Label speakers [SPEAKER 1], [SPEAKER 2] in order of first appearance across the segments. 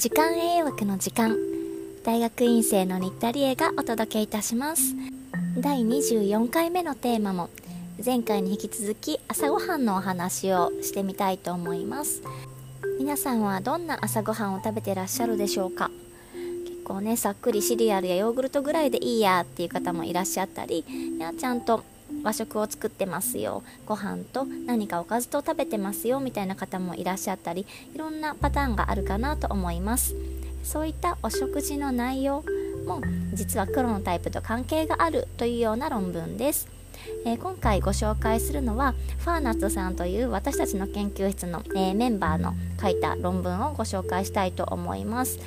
[SPEAKER 1] 時間栄養学の時間。大学院生の新田理恵がお届けいたします。第24回目のテーマも前回に引き続き朝ごはんのお話をしてみたいと思います。皆さんはどんな朝ごはんを食べてらっしゃるでしょうか？結構ねさっくりシリアルやヨーグルトぐらいでいいやっていう方もいらっしゃったりいやちゃんと和食を作ってますよ。ご飯と何かおかずと食べてますよ。みたいな方もいらっしゃったりいろんなパターンがあるかなと思います。そういったお食事の内容も実は黒のタイプと関係があるというような論文です。えー、今回ご紹介するのはファーナッツさんという私たちの研究室の、えー、メンバーの書いた論文をご紹介したいと思います。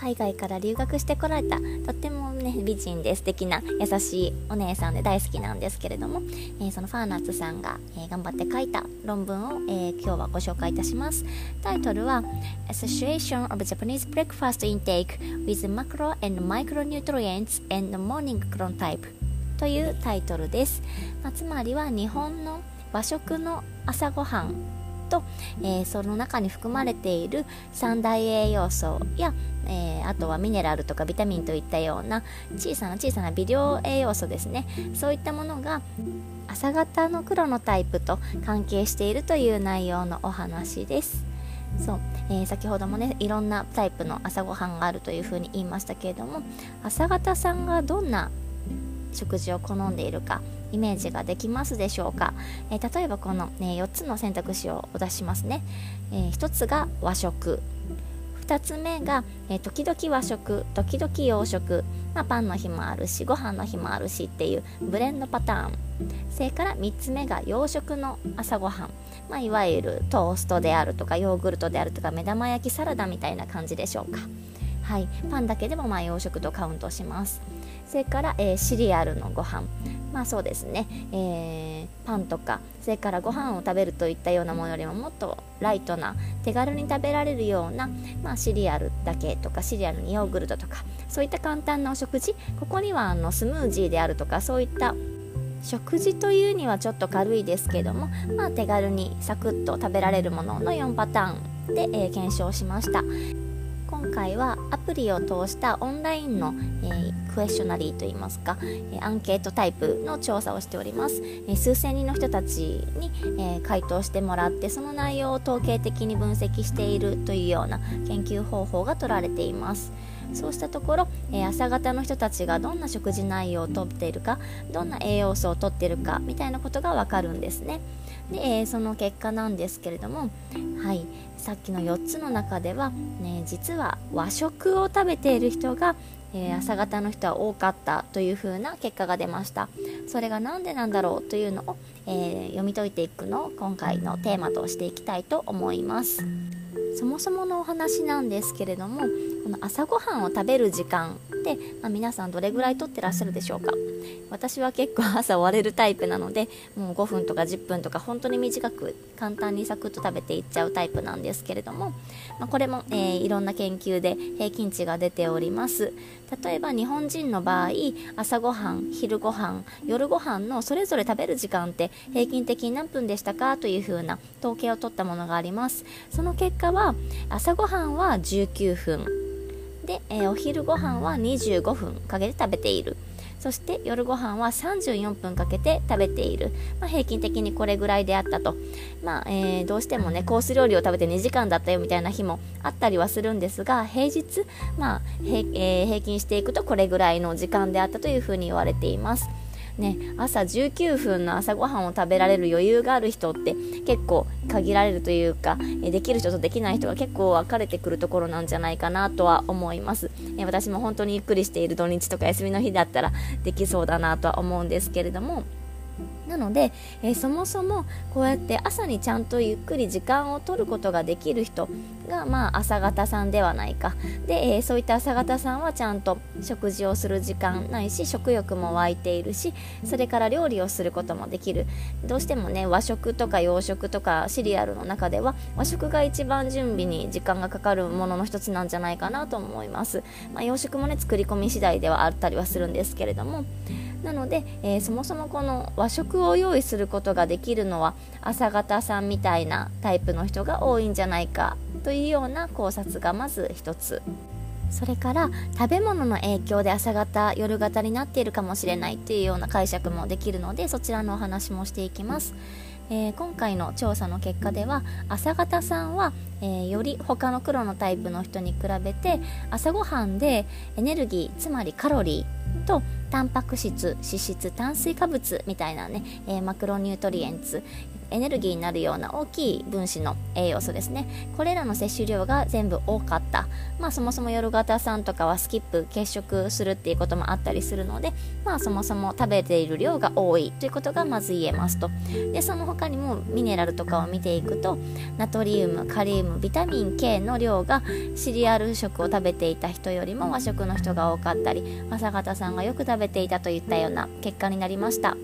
[SPEAKER 1] 海外から留学してこられたとってもね美人で素敵な優しいお姉さんで大好きなんですけれども、えー、そのファーナッツさんが、えー、頑張って書いた論文を、えー、今日はご紹介いたします。タイトルは Association of Japanese Breakfast Intake with Macro and Micronutrients and Morning Cron Type というタイトルです、まあ、つまりは日本の和食の朝ごはんと、えー、その中に含まれている三大栄養素や、えー、あとはミネラルとかビタミンといったような小さな小さな微量栄養素ですね。そういったものが朝型の黒のタイプと関係しているという内容のお話です。そう、えー、先ほどもねいろんなタイプの朝ごはんがあるというふうに言いましたけれども朝方さんがどんな食事を好んでいるかイメージができますでしょうか、えー、例えばこの、ね、4つの選択肢をお出しますね、えー、1つが和食。2つ目が、えー、時々和食時々洋食、まあ、パンの日もあるしご飯の日もあるしっていうブレンドパターン。それから3つ目が洋食の朝ごはん、まあ、いわゆるトーストであるとかヨーグルトであるとか目玉焼きサラダみたいな感じでしょうか。はい。パンだけでもまあ洋食とカウントします。それから、えー、シリアルのご飯。まあそうですね、えー、パンとかそれからご飯を食べるといったようなものよりももっとライトな手軽に食べられるような、まあ、シリアルだけとかシリアルにヨーグルトとかそういった簡単なお食事ここにはあのスムージーであるとかそういった食事というにはちょっと軽いですけども、まあ、手軽にサクッと食べられるものの4パターンで、えー、検証しました。今回はアプリを通したオンラインの、えー、クエスチョナリーといいますか、え、アンケートタイプの調査をしております、え、数千人の人たちに、え回答してもらってその内容を統計的に分析しているというような研究方法が取られています。そうしたところ、え朝方の人たちがどんな食事内容をとっているかどんな栄養素をとっているかみたいなことがわかるんですね。で、えその結果なんですけれどもはいさっきの4つの中では、ね、実は和食を食べている人が、えー、朝方の人は多かったというふうな結果が出ました。それが何でなんだろうというのを、えー、読み解いていくのを今回のテーマとしていきたいと思います。そもそものお話なんですけれどもこの朝ごはんを食べる時間って、まあ、皆さんどれぐらいとってらっしゃるでしょうか？私は結構朝終われるタイプなのでもう5分とか10分とか本当に短く簡単にサクッと食べていっちゃうタイプなんですけれども、まあ、これも、えー、いろんな研究で平均値が出ております。例えば日本人の場合朝ごはん昼ごはん夜ごはんのそれぞれ食べる時間って平均的に何分でしたかというふうな統計を取ったものがあります。その結果は朝ごはんは19分。で、えー、お昼ご飯は25分かけて食べている。そして夜ご飯は34分かけて食べている、まあ、平均的にこれぐらいであったと、まあえー、どうしてもねコース料理を食べて2時間だったよみたいな日もあったりはするんですが平日、まあえー、平均していくとこれぐらいの時間であったというふうに言われています。ね、朝19分の朝ごはんを食べられる余裕がある人って結構限られるというか、できる人とできない人が結構分かれてくるところなんじゃないかなとは思います、私も本当にゆっくりしている土日とか休みの日だったらできそうだなとは思うんですけれども。なので、えー、そもそもこうやって朝にちゃんとゆっくり時間を取ることができる人が、まあ、朝方さんではないか。で、えー、そういった朝方さんはちゃんと食事をする時間ないし食欲も湧いているしそれから料理をすることもできる。どうしてもね和食とか洋食とかシリアルの中では和食が一番準備に時間がかかるものの一つなんじゃないかなと思います、まあ、洋食もね作り込み次第ではあったりはするんですけれども。なので、えー、そもそもこの和食を用意することができるのは朝方さんみたいなタイプの人が多いんじゃないかというような考察がまず一つそれから食べ物の影響で朝方夜型になっているかもしれないというような解釈もできるのでそちらのお話もしていきます。えー、今回の調査の結果では朝方さんは、えー、より他の黒のタイプの人に比べて朝ごはんでエネルギーつまりカロリーとタンパク質脂質炭水化物みたいなね、えー、マクロニュートリエンツエネルギーになるような大きい分子の栄養素ですね。これらの摂取量が全部多かった。まあそもそも夜型さんとかはスキップ欠食するっていうこともあったりするのでまあそもそも食べている量が多いということがまず言えますと。でその他にもミネラルとかを見ていくとナトリウムカリウムビタミン K の量がシリアル食を食べていた人よりも和食の人が多かったり朝方さんがよく食べていたといったような結果になりました。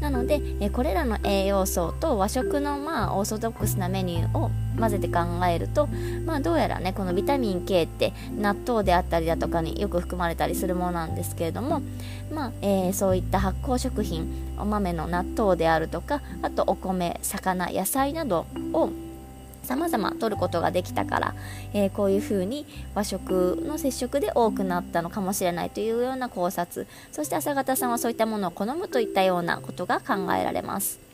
[SPEAKER 1] なので、えこれらの栄養素と和食のまあオーソドックスなメニューを混ぜて考えると、まあ、どうやらねこのビタミン K って納豆であったりだとかによく含まれたりするものなんですけれども、まあえー、そういった発酵食品お豆の納豆であるとかあとお米魚野菜などを様々取ることができたから、えー、こういうふうに和食の接触で多くなったのかもしれないというような考察そして朝方さんはそういったものを好むといったようなことが考えられます。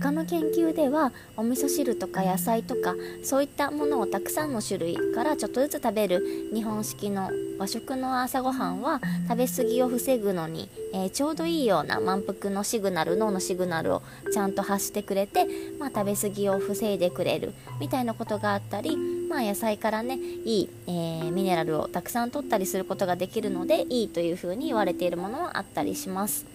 [SPEAKER 1] 他の研究ではお味噌汁とか野菜とかそういったものをたくさんの種類からちょっとずつ食べる日本式の和食の朝ごはんは食べ過ぎを防ぐのに、えー、ちょうどいいような満腹のシグナル脳のシグナルをちゃんと発してくれて、まあ、食べ過ぎを防いでくれるみたいなことがあったり、まあ、野菜からねいい、えー、ミネラルをたくさん取ったりすることができるのでいいというふうに言われているものはあったりします。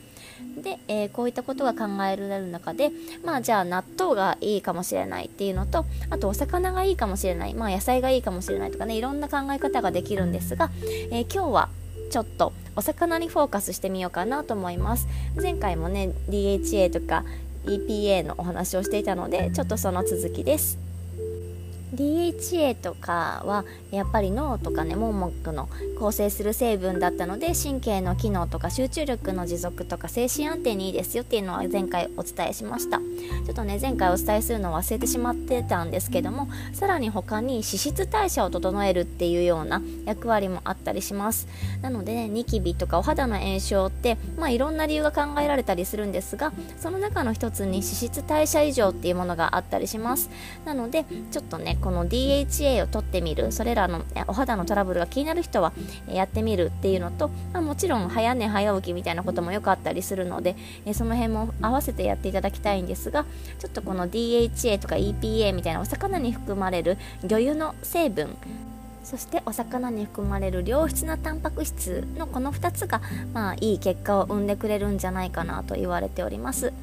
[SPEAKER 1] で、えー、こういったことが考えられる中でまあじゃあ納豆がいいかもしれないっていうのとあとお魚がいいかもしれない。まあ野菜がいいかもしれないとかねいろんな考え方ができるんですが、えー、今日はちょっとお魚にフォーカスしてみようかなと思います。前回もね DHA とか EPA のお話をしていたのでちょっとその続きです。DHA とかはやっぱり脳とかね網膜の構成する成分だったので神経の機能とか集中力の持続とか精神安定にいいですよっていうのは前回お伝えしました。ちょっとね前回お伝えするのを忘れてしまってたんですけどもさらに他に脂質代謝を整えるっていうような役割もあったりします。なのでねニキビとかお肌の炎症ってまあいろんな理由が考えられたりするんですがその中の一つに脂質代謝異常っていうものがあったりします。なのでちょっとねこの DHA を取ってみるそれらのお肌のトラブルが気になる人はやってみるっていうのと、まあ、もちろん早寝早起きみたいなこともよかったりするのでその辺も合わせてやっていただきたいんですがちょっとこの DHA とか EPA みたいなお魚に含まれる魚油の成分そしてお魚に含まれる良質なタンパク質のこの2つが、まあ、いい結果を生んでくれるんじゃないかなと言われております。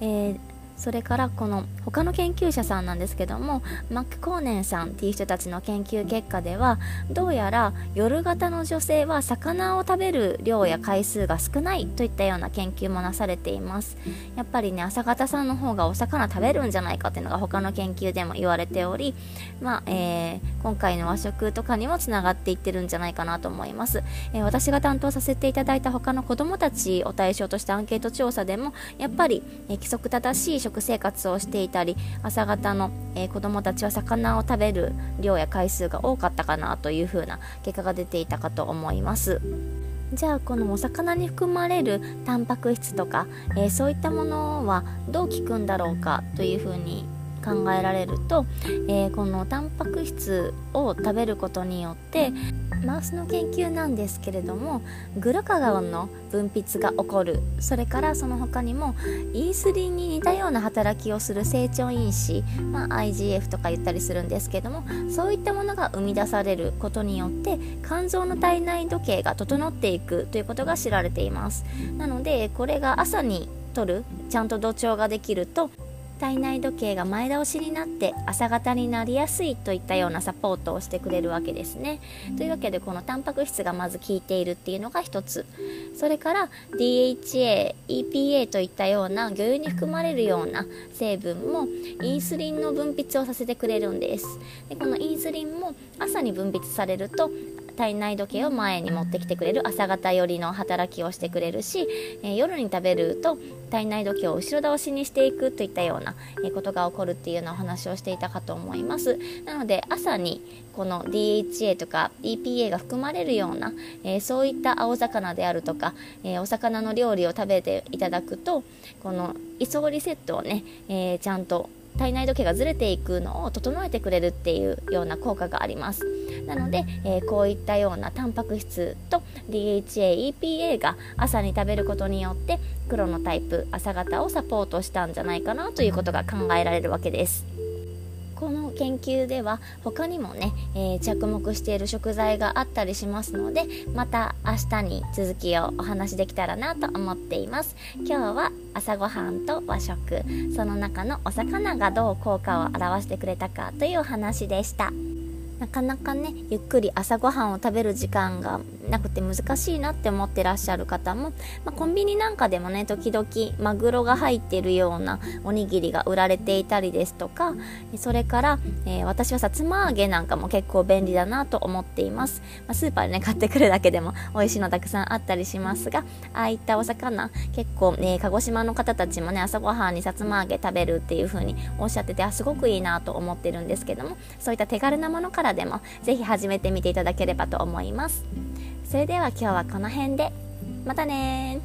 [SPEAKER 1] えーそれからこの他の研究者さんなんですけどもマック・コーネンさんっていう人たちの研究結果ではどうやら夜型の女性は魚を食べる量や回数が少ないといったような研究もなされています。やっぱりね朝方さんの方がお魚食べるんじゃないかっていうのが他の研究でも言われており、まあえー、今回の和食とかにもつながっていってるんじゃないかなと思います、えー、私が担当させていただいた他の子どもたちを対象としたアンケート調査でもやっぱり、えー、規則正しい食生活をしていたり朝方の、えー、子どもたちは魚を食べる量や回数が多かったかなというふうな結果が出ていたかと思います。じゃあこのお魚に含まれるタンパク質とか、えー、そういったものはどう効くんだろうかというふうに考えられると、えー、このタンパク質を食べることによってマウスの研究なんですけれどもグルカゴンの分泌が起こる。それからその他にもインスリンに似たような働きをする成長因子、まあ、IGF とか言ったりするんですけどもそういったものが生み出されることによって肝臓の体内時計が整っていくということが知られています。なのでこれが朝に取るちゃんと土調ができると体内時計が前倒しになって朝方になりやすいといったようなサポートをしてくれるわけですね。というわけでこのタンパク質がまず効いているっていうのが1つそれから DHA、EPA といったような魚油に含まれるような成分もインスリンの分泌をさせてくれるんです。でこのインスリンも朝に分泌されると体内時計を前に持ってきてくれる朝方寄りの働きをしてくれるし、え夜に食べると体内時計を後ろ倒しにしていくといったようなことが起こるっていうようなお話をしていたかと思います。なので朝にこの DHA とか EPA が含まれるような、えー、そういった青魚であるとか、えー、お魚の料理を食べていただくとこのイソリセットをね、えー、ちゃんと体内時計がずれていくのを整えてくれるっていうような効果があります。なので、えー、こういったようなタンパク質と DHA、EPA が朝に食べることによって黒のタイプ朝型をサポートしたんじゃないかなということが考えられるわけです。この研究では他にもね、えー、着目している食材があったりしますのでまた明日に続きをお話しできたらなと思っています。今日は朝ごはんと和食その中のお魚がどう効果を表してくれたかというお話でした。なかなかねゆっくり朝ごはんを食べる時間がなくて難しいなって思ってらっしゃる方も、まあ、コンビニなんかでもね時々マグロが入ってるようなおにぎりが売られていたりですとかそれから、えー、私はさつま揚げなんかも結構便利だなと思っています、まあ、スーパーでね買ってくるだけでも美味しいのたくさんあったりしますがああいったお魚結構、えー、鹿児島の方たちもね朝ごはんにさつま揚げ食べるっていう風におっしゃっててあすごくいいなと思ってるんですけどもそういった手軽なものからでもぜひ始めてみていただければと思います。それでは今日はこの辺で。またね